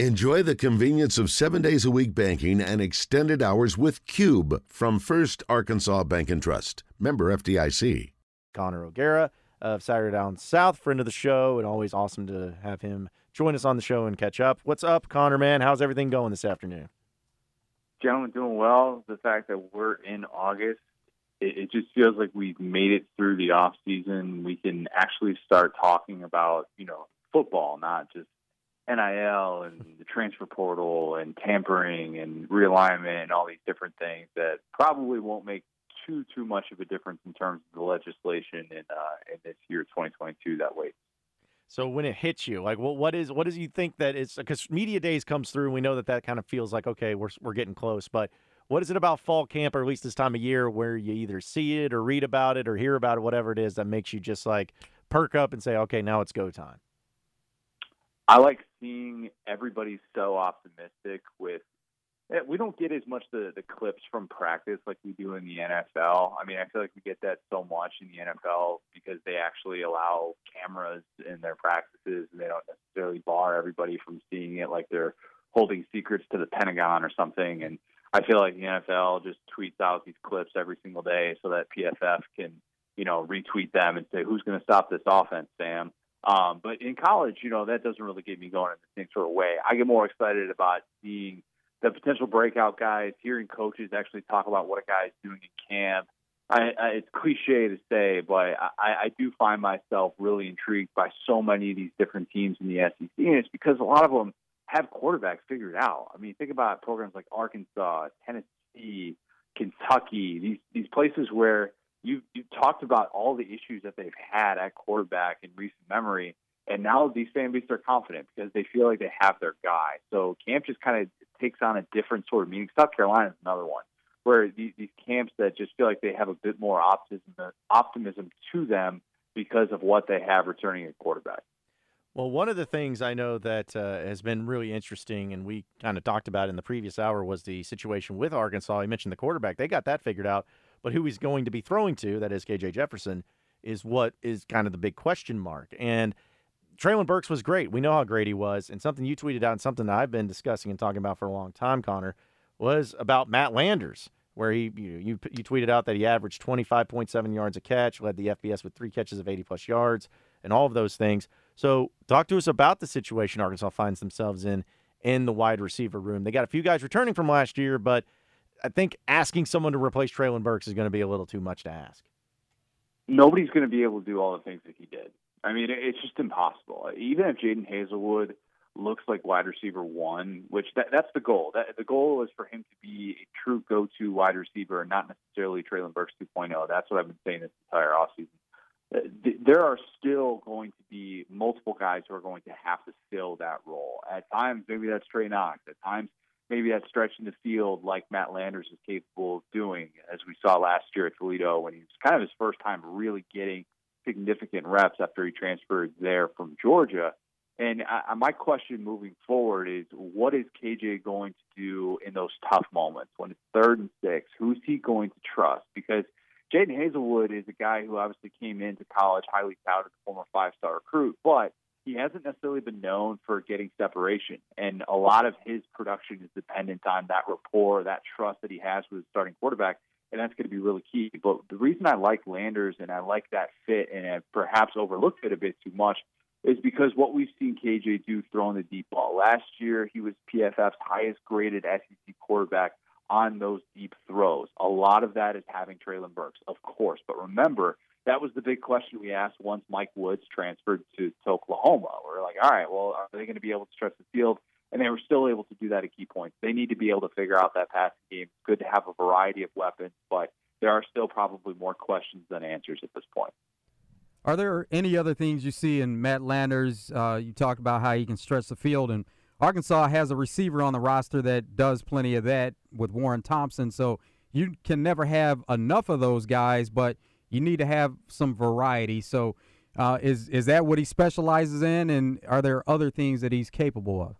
Enjoy the convenience of seven days a week banking and extended hours with Cube from First Arkansas Bank and Trust. Member FDIC. Connor O'Gara of Saturday Down South, friend of the show, and always awesome to have him join us on the show and catch up. What's up, Connor, man? How's everything going this afternoon? Gentlemen, doing well. The fact that we're in August, it, it just feels like we've made it through the off season. We can actually start talking about, you know, football, not just NIL and the transfer portal and tampering and realignment and all these different things that probably won't make too too much of a difference in terms of the legislation in uh, in this year 2022 that way. So when it hits you, like what what is what does you think that is because media days comes through, and we know that that kind of feels like okay, we're we're getting close, but what is it about fall camp or at least this time of year where you either see it or read about it or hear about it, whatever it is that makes you just like perk up and say, okay, now it's go time? I like seeing everybody so optimistic with eh, we don't get as much the the clips from practice like we do in the NFL. I mean, I feel like we get that so much in the NFL because they actually allow cameras in their practices and they don't necessarily bar everybody from seeing it like they're holding secrets to the Pentagon or something. And I feel like the NFL just tweets out these clips every single day so that PFF can, you know, retweet them and say, "Who's going to stop this offense, Sam?" Um, but in college, you know, that doesn't really get me going in the same sort of way. I get more excited about seeing the potential breakout guys, hearing coaches actually talk about what a guy is doing in camp. I, I, it's cliche to say, but I, I do find myself really intrigued by so many of these different teams in the SEC, and it's because a lot of them have quarterbacks figured out. I mean, think about programs like Arkansas, Tennessee, Kentucky, these these places where you you talked about all the issues that they've had at quarterback in recent memory, and now these fan bases are confident because they feel like they have their guy. So camp just kind of takes on a different sort of meaning. South Carolina is another one where these, these camps that just feel like they have a bit more optimism optimism to them because of what they have returning at quarterback. Well, one of the things I know that uh, has been really interesting, and we kind of talked about in the previous hour, was the situation with Arkansas. You mentioned the quarterback; they got that figured out. But who he's going to be throwing to, that is KJ Jefferson, is what is kind of the big question mark. And Treylon Burks was great. We know how great he was. And something you tweeted out and something I've been discussing and talking about for a long time, Connor, was about Matt Landers, where he you, you, you tweeted out that he averaged 25.7 yards a catch, led the FBS with three catches of 80 plus yards, and all of those things. So talk to us about the situation Arkansas finds themselves in in the wide receiver room. They got a few guys returning from last year, but – I think asking someone to replace Treylon Burks is going to be a little too much to ask. Nobody's going to be able to do all the things that he did. I mean, it's just impossible. Even if Jadon Haselwood looks like wide receiver one, which that, that's the goal. That, the goal is for him to be a true go-to wide receiver and not necessarily Treylon Burks 2.0. That's what I've been saying this entire offseason. Uh, there are still going to be multiple guys who are going to have to fill that role. At times, maybe that's Trey Knox. At times, maybe that stretch in the field like Matt Landers is capable of doing, as we saw last year at Toledo when he was kind of his first time really getting significant reps after he transferred there from Georgia. And I, my question moving forward is, what is KJ going to do in those tough moments when it's third and six? Who's he going to trust? Because Jadon Haselwood is a guy who obviously came into college highly touted, former five-star recruit, but he hasn't necessarily been known for getting separation. And a lot of his production is dependent on that rapport, that trust that he has with his starting quarterback. And that's going to be really key. But the reason I like Landers and I like that fit and I perhaps overlooked it a bit too much is because what we've seen KJ do throwing the deep ball. Last year, he was PFF's highest graded SEC quarterback on those deep throws. A lot of that is having Treylon Burks, of course. But remember, that was the big question we asked once Mike Woods transferred to, to Oklahoma. We're like, all right, well, are they going to be able to stretch the field? And they were still able to do that at key points. They need to be able to figure out that passing game. Good to have a variety of weapons, but there are still probably more questions than answers at this point. Are there any other things you see in Matt Landers? Uh, you talked about how he can stretch the field, and Arkansas has a receiver on the roster that does plenty of that with Warren Thompson. So you can never have enough of those guys, but – you need to have some variety. So, uh, is is that what he specializes in, and are there other things that he's capable of?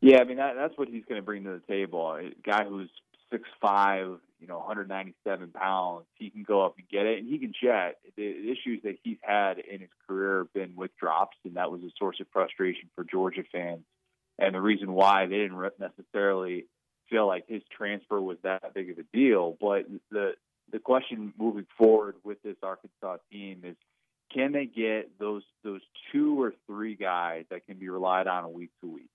Yeah, I mean that, that's what he's going to bring to the table. A guy who's six five, you know, 197 pounds. He can go up and get it, and he can jet. The issues that he's had in his career have been with drops, and that was a source of frustration for Georgia fans and the reason why they didn't necessarily feel like his transfer was that big of a deal. But the the question moving forward with this Arkansas team is can they get those those two or three guys that can be relied on week to week?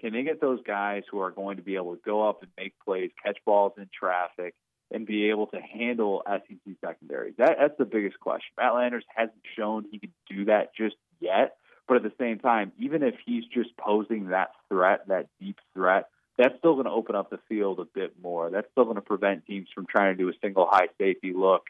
Can they get those guys who are going to be able to go up and make plays, catch balls in traffic, and be able to handle SEC secondary? That, that's the biggest question. Matt Landers hasn't shown he can do that just yet. But at the same time, even if he's just posing that threat, that deep threat, that's still going to open up the field a bit more. That's still going to prevent teams from trying to do a single high safety look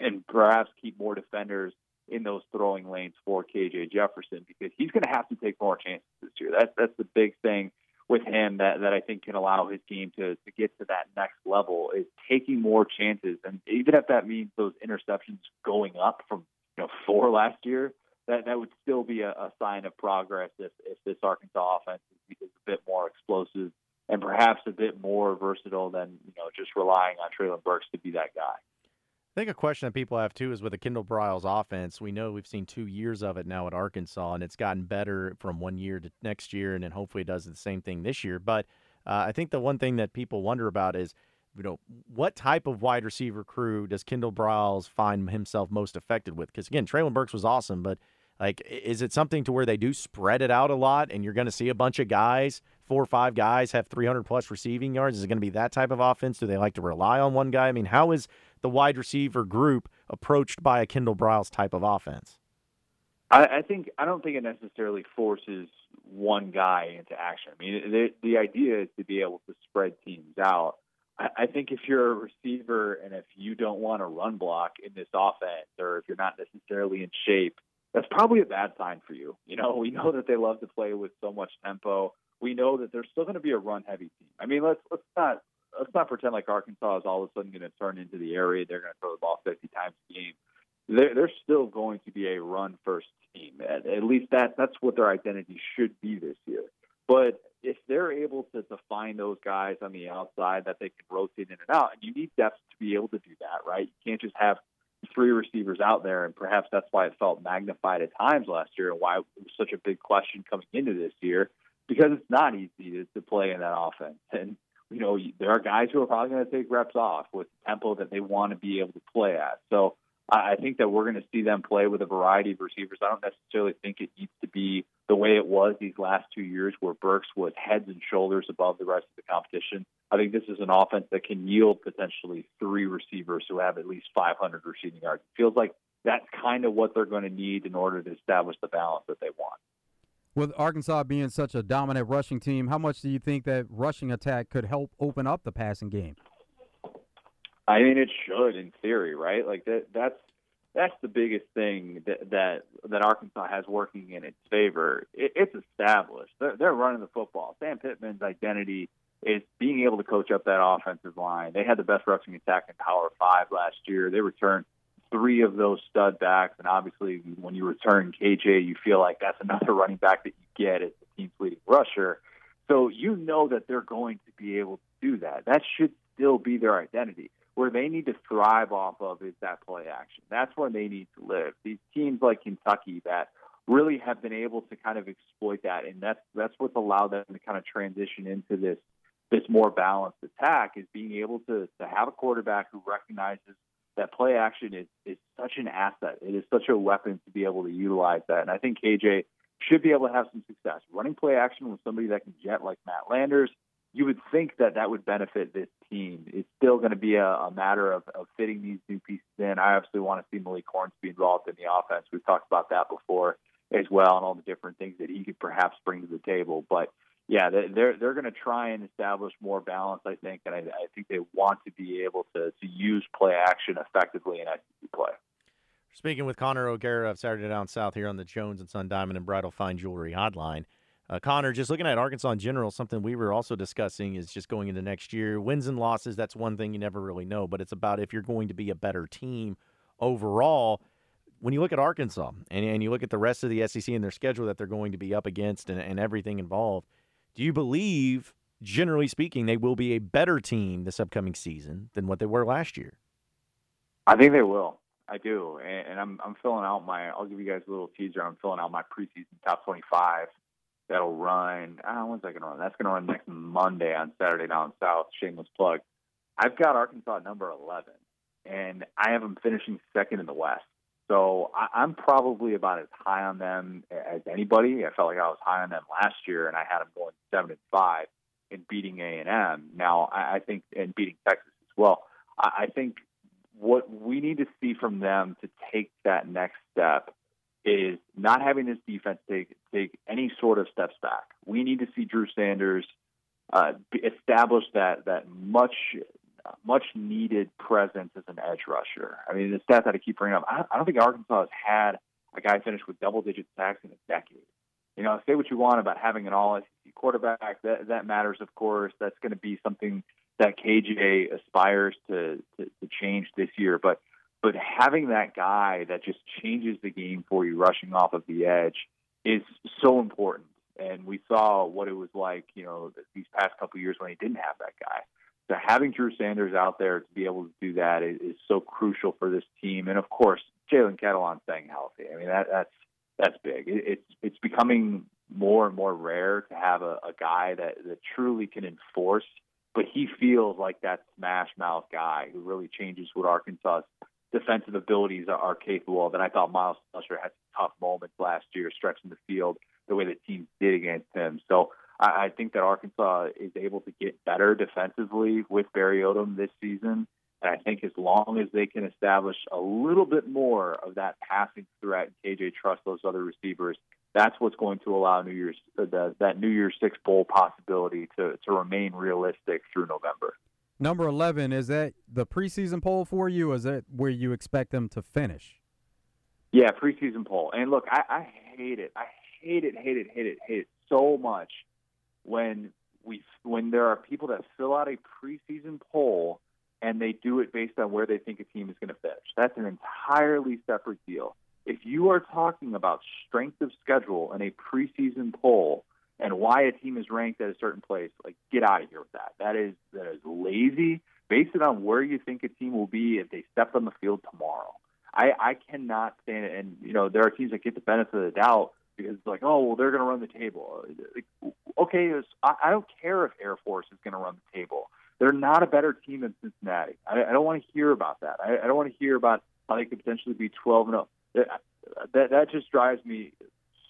and perhaps keep more defenders in those throwing lanes for KJ Jefferson because he's going to have to take more chances this year. That's that's the big thing with him that that I think can allow his team to to get to that next level is taking more chances, and even if that means those interceptions going up from you know four last year, that that would still be a, a sign of progress if if this Arkansas offense is, is a bit more explosive and perhaps a bit more versatile than you know just relying on Treylon Burks to be that guy. I think a question that people have too is with the Kendall Briles offense. We know we've seen two years of it now at Arkansas, and it's gotten better from one year to next year, and then hopefully it does the same thing this year. But uh, I think the one thing that people wonder about is, you know, what type of wide receiver crew does Kendall Briles find himself most affected with? Because again, Treylon Burks was awesome, but like, is it something to where they do spread it out a lot, and you're going to see a bunch of guys, four or five guys, have 300 plus receiving yards? Is it going to be that type of offense? Do they like to rely on one guy? I mean, how is the wide receiver group approached by a Kendall Briles type of offense? I, I think I don't think it necessarily forces one guy into action. I mean, the, the idea is to be able to spread teams out. I, I think if you're a receiver and if you don't want to run block in this offense, or if you're not necessarily in shape, that's probably a bad sign for you. You know, we know that they love to play with so much tempo. We know that they're still going to be a run heavy team. I mean, let's let's not let's not pretend like Arkansas is all of a sudden going to turn into the area they're going to throw the ball 50 times a game. They're, they're still going to be a run first team. At, at least that that's what their identity should be this year. But if they're able to, to find those guys on the outside that they can rotate in and out, and you need depth to be able to do that, right? You can't just have three receivers out there, and perhaps that's why it felt magnified at times last year, and why it was such a big question coming into this year, because it's not easy to, to play in that offense. And you know, there are guys who are probably going to take reps off with the tempo that they want to be able to play at. So I think that we're going to see them play with a variety of receivers. I don't necessarily think it needs to be the way it was these last two years where Burks was heads and shoulders above the rest of the competition. I think this is an offense that can yield potentially three receivers who have at least 500 receiving yards. It feels like that's kind of what they're going to need in order to establish the balance that they want with Arkansas being such a dominant rushing team, how much do you think that rushing attack could help open up the passing game? I mean, it should in theory, right? Like that. That's that's the biggest thing that that, that Arkansas has working in its favor. It, it's established. They're, they're running the football. Sam Pittman's identity is being able to coach up that offensive line. They had the best rushing attack in Power Five last year. They returned three of those stud backs, and obviously when you return KJ, you feel like that's another running back that you get as the team's leading rusher. So you know that they're going to be able to do that. That should still be their identity. Where they need to thrive off of is that play action. That's where they need to live. These teams like Kentucky that really have been able to kind of exploit that, and that's that's what's allowed them to kind of transition into this this more balanced attack is being able to to have a quarterback who recognizes that play action is, is such an asset. It is such a weapon to be able to utilize that. And I think KJ should be able to have some success. Running play action with somebody that can jet like Matt Landers, you would think that that would benefit this team. It's still going to be a, a matter of, of fitting these new pieces in. I obviously want to see Malik Hornsby involved in the offense. We've talked about that before as well and all the different things that he could perhaps bring to the table. But yeah, they're they're going to try and establish more balance, I think, and I, I think they want to be able to to use play action effectively in SEC play. Speaking with Connor O'Gara of Saturday Down South here on the Jones and Son Diamond and Bridal Fine Jewelry Hotline. Uh, Connor, just looking at Arkansas in general, something we were also discussing is just going into next year. Wins and losses, that's one thing you never really know, but it's about if you're going to be a better team overall. When you look at Arkansas and, and you look at the rest of the SEC and their schedule that they're going to be up against and, and everything involved, do you believe, generally speaking, they will be a better team this upcoming season than what they were last year? I think they will. I do, and, and I'm I'm filling out my. I'll give you guys a little teaser. I'm filling out my preseason top 25 that'll run. Ah, when's that going to run? That's going to run next Monday on Saturday down south. Shameless plug. I've got Arkansas number 11, and I have them finishing second in the West. So I, I'm probably about as high on them as anybody. I felt like I was high on them last year, and I had them going seven and five and beating A and M. Now I, I think and beating Texas as well. I, I think what we need to see from them to take that next step is not having this defense take take any sort of steps back. We need to see Drew Sanders uh, establish that that much much needed presence as an edge rusher. I mean, the stats that I keep bringing up, I, I don't think Arkansas has had a guy finish with double digit sacks in a decade. You know, say what you want about having an all SEC quarterback. That that matters, of course. That's going to be something that KJ aspires to, to to change this year. But but having that guy that just changes the game for you, rushing off of the edge, is so important. And we saw what it was like, you know, these past couple years when he didn't have that guy. So having Drew Sanders out there to be able to do that is, is so crucial for this team. And of course, Jalen Catalon staying healthy. I mean, that, that's that's big. It, it's it's becoming more and more rare to have a, a guy that, that truly can enforce, but he feels like that smash mouth guy who really changes what Arkansas's defensive abilities are, capable of. And I thought Myles Slusher had some tough moments last year, stretching the field the way that teams did against him. So I, I think that Arkansas is able to get better defensively with Barry Odom this season. And I think as long as they can establish a little bit more of that passing threat, KJ trust those other receivers, that's what's going to allow New Year's the, that New Year's Six bowl possibility to to remain realistic through November. Number eleven is that the preseason poll for you? Is that where you expect them to finish? Yeah, preseason poll. And look, I, I hate it. I hate it, hate it, hate it, hate it so much when we when there are people that fill out a preseason poll and they do it based on where they think a team is going to finish. That's an entirely separate deal. If you are talking about strength of schedule in a preseason poll and why a team is ranked at a certain place, like get out of here with that. That is that is lazy. Base it on where you think a team will be if they step on the field tomorrow. I, I cannot stand it. And you know there are teams that get the benefit of the doubt because it's like, oh, well, they're going to run the table. Okay, I don't care if Air Force is going to run the table. They're not a better team than Cincinnati. I, I don't want to hear about that. I, I don't want to hear about how they could potentially be 12 and 0. That that just drives me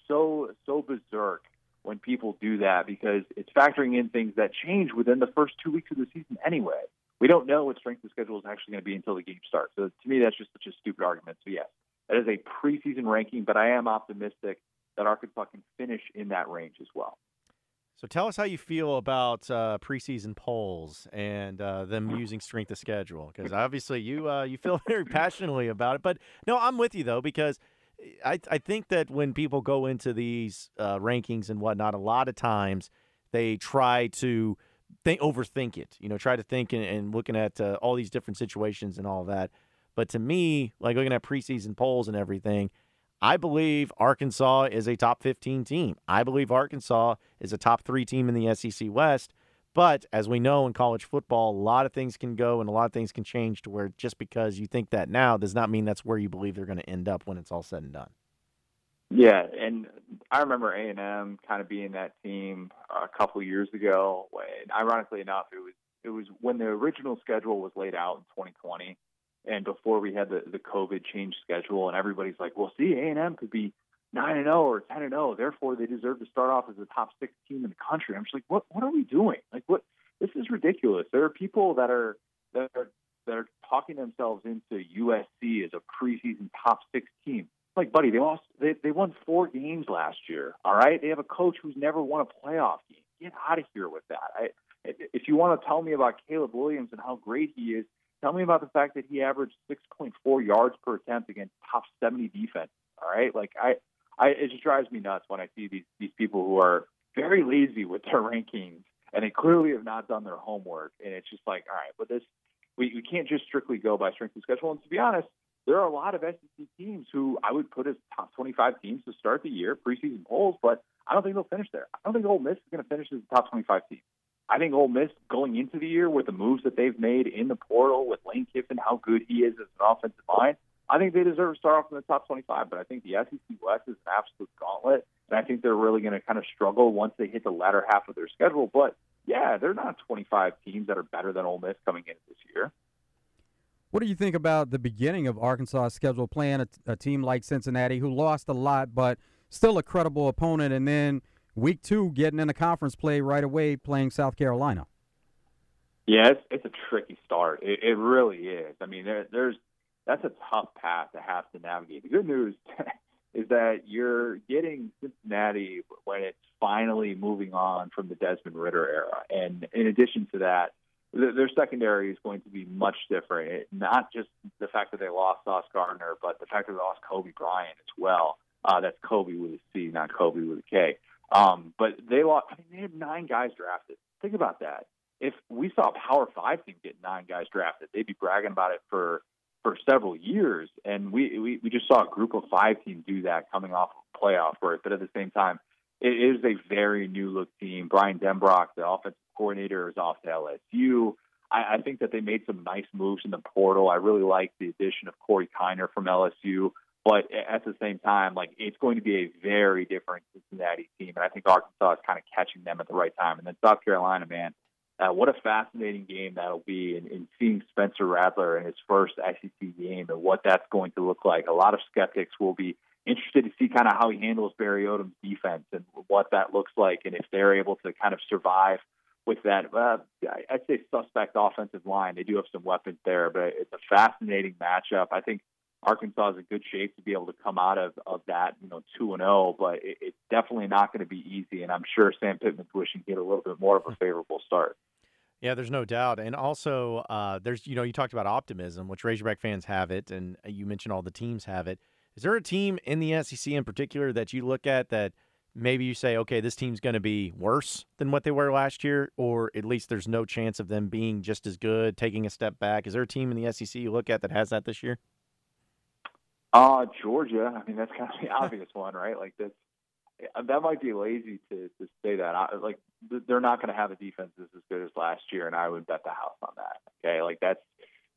so so berserk when people do that because it's factoring in things that change within the first two weeks of the season anyway. We don't know what strength of schedule is actually going to be until the game starts. So to me, that's just such a stupid argument. So yes, that is a preseason ranking, but I am optimistic that Arkansas can finish in that range as well. So tell us how you feel about uh, preseason polls and uh, them using strength of schedule, because obviously you uh, you feel very passionately about it. But no, I'm with you though, because I I think that when people go into these uh, rankings and whatnot, a lot of times they try to think overthink it. You know, try to think and, and looking at uh, all these different situations and all that. But to me, like looking at preseason polls and everything I believe Arkansas is a top 15 team. I believe Arkansas is a top three team in the SEC West. But as we know in college football, a lot of things can go and a lot of things can change to where just because you think that now does not mean that's where you believe they're going to end up when it's all said and done. Yeah, and I remember A and M kind of being that team a couple years ago. When, ironically enough, it was it was when the original schedule was laid out in 2020 and before we had the the COVID change schedule, and everybody's like, "Well, see, A and M could be nine and zero oh or ten and zero, oh, therefore they deserve to start off as the top six team in the country." I'm just like, "What? What are we doing? Like, what? This is ridiculous." There are people that are that are that are talking themselves into USC as a preseason top six team. Like, buddy, they lost. They they won four games last year. All right, they have a coach who's never won a playoff game. Get out of here with that. I, if you want to tell me about Caleb Williams and how great he is, Tell me about the fact that he averaged 6.4 yards per attempt against top 70 defense. All right, like I, I, it just drives me nuts when I see these these people who are very lazy with their rankings and they clearly have not done their homework. And it's just like, all right, but this we, we can't just strictly go by strength of schedule. And to be honest, there are a lot of SEC teams who I would put as top 25 teams to start the year preseason polls, but I don't think they'll finish there. I don't think Ole Miss is going to finish as a top 25 team. I think Ole Miss going into the year with the moves that they've made in the portal with Lane Kiffin, how good he is as an offensive line, I think they deserve to start off in the top 25. But I think the SEC West is an absolute gauntlet, and I think they're really going to kind of struggle once they hit the latter half of their schedule. But yeah, they're not 25 teams that are better than Ole Miss coming in this year. What do you think about the beginning of Arkansas' schedule playing a, a team like Cincinnati, who lost a lot, but still a credible opponent, and then week two getting in a conference play right away playing South Carolina? Yeah, it's, it's a tricky start. It, it really is. I mean, there, there's that's a tough path to have to navigate. The good news is that you're getting Cincinnati when it's finally moving on from the Desmond Ridder era, and in addition to that, their secondary is going to be much different. It, not just the fact that they lost Sauce Gardner, but the fact that they lost Coby Bryant as well. Uh, that's Coby with a C, not Kobe with a K. Um, but they lost. I mean, they had nine guys drafted. Think about that. If we saw a Power Five team get nine guys drafted, they'd be bragging about it for for several years. And we we, we just saw a group of five team do that coming off of playoff berth. But at the same time, it is a very new look team. Brian Denbrock, the offensive coordinator, is off to LSU. I, I think that they made some nice moves in the portal. I really like the addition of Corey Kiner from LSU. But at the same time, like it's going to be a very different Cincinnati team, and I think Arkansas is kind of catching them at the right time. And then South Carolina, man, uh, what a fascinating game that'll be, and, and seeing Spencer Rattler in his first SEC game and what that's going to look like. A lot of skeptics will be interested to see kind of how he handles Barry Odom's defense and what that looks like, and if they're able to kind of survive with that. Uh, I'd say suspect offensive line. They do have some weapons there, but it's a fascinating matchup. I think Arkansas is in good shape to be able to come out of, of that, you know, two and zero. Oh, but it, it's definitely not going to be easy, and I'm sure Sam Pittman's wishing he had a little bit more of a favorable start. Yeah, there's no doubt, and also uh, there's you know you talked about optimism, which Razorback fans have it, and you mentioned all the teams have it. Is there a team in the SEC in particular that you look at that maybe you say, okay, this team's going to be worse than what they were last year, or at least there's no chance of them being just as good, taking a step back? Is there a team in the SEC you look at that has that this year? Uh, Georgia. I mean, that's kind of the obvious one, right? Like that's that might be lazy to to say that. I, like they're not going to have a defense that's as good as last year, and I would bet the house on that. Okay, like that's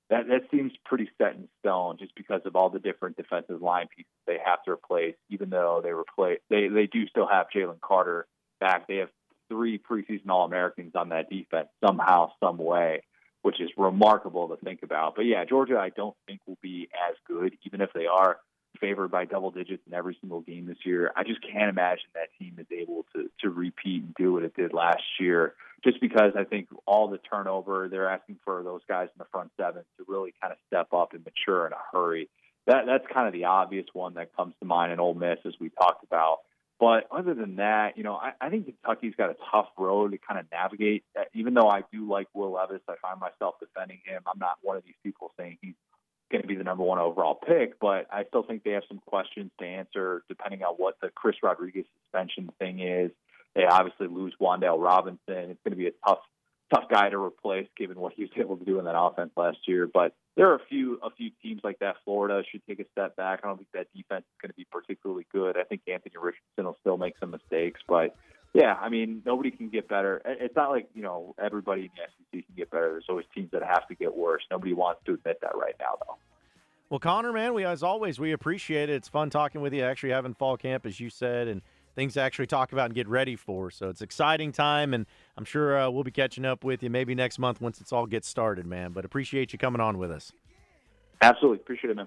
that that seems pretty set in stone just because of all the different defensive line pieces they have to replace. Even though they replace, they they do still have Jalen Carter back. They have three preseason All Americans on that defense somehow, some way which is remarkable to think about. But yeah, Georgia, I don't think will be as good, even if they are favored by double digits in every single game this year. I just can't imagine that team is able to to repeat and do what it did last year. Just because I think all the turnover, they're asking for those guys in the front seven to really kind of step up and mature in a hurry. That that's kind of the obvious one that comes to mind in Ole Miss, as we talked about. But other than that, you know, I, I think Kentucky's got a tough road to kind of navigate. Uh, even though I do like Will Levis, I find myself defending him. I'm not one of these people saying he's going to be the number one overall pick, but I still think they have some questions to answer depending on what the Chris Rodriguez suspension thing is. They obviously lose Wan'Dale Robinson. It's going to be a tough tough guy to replace given what he was able to do in that offense last year. But there are a few a few teams like that. Florida should take a step back. I don't think that defense is going to be particularly good. I think Anthony Richardson will still make some mistakes, but yeah, I mean nobody can get better. It's not like you know everybody in the SEC can get better. There's always teams that have to get worse. Nobody wants to admit that right now, though. Well, Connor, man, we as always we appreciate it. It's fun talking with you. Actually, having fall camp, as you said, and things to actually talk about and get ready for. So it's exciting time, and I'm sure uh, we'll be catching up with you maybe next month once it's all gets started, man. But appreciate you coming on with us. Absolutely. Appreciate it, man.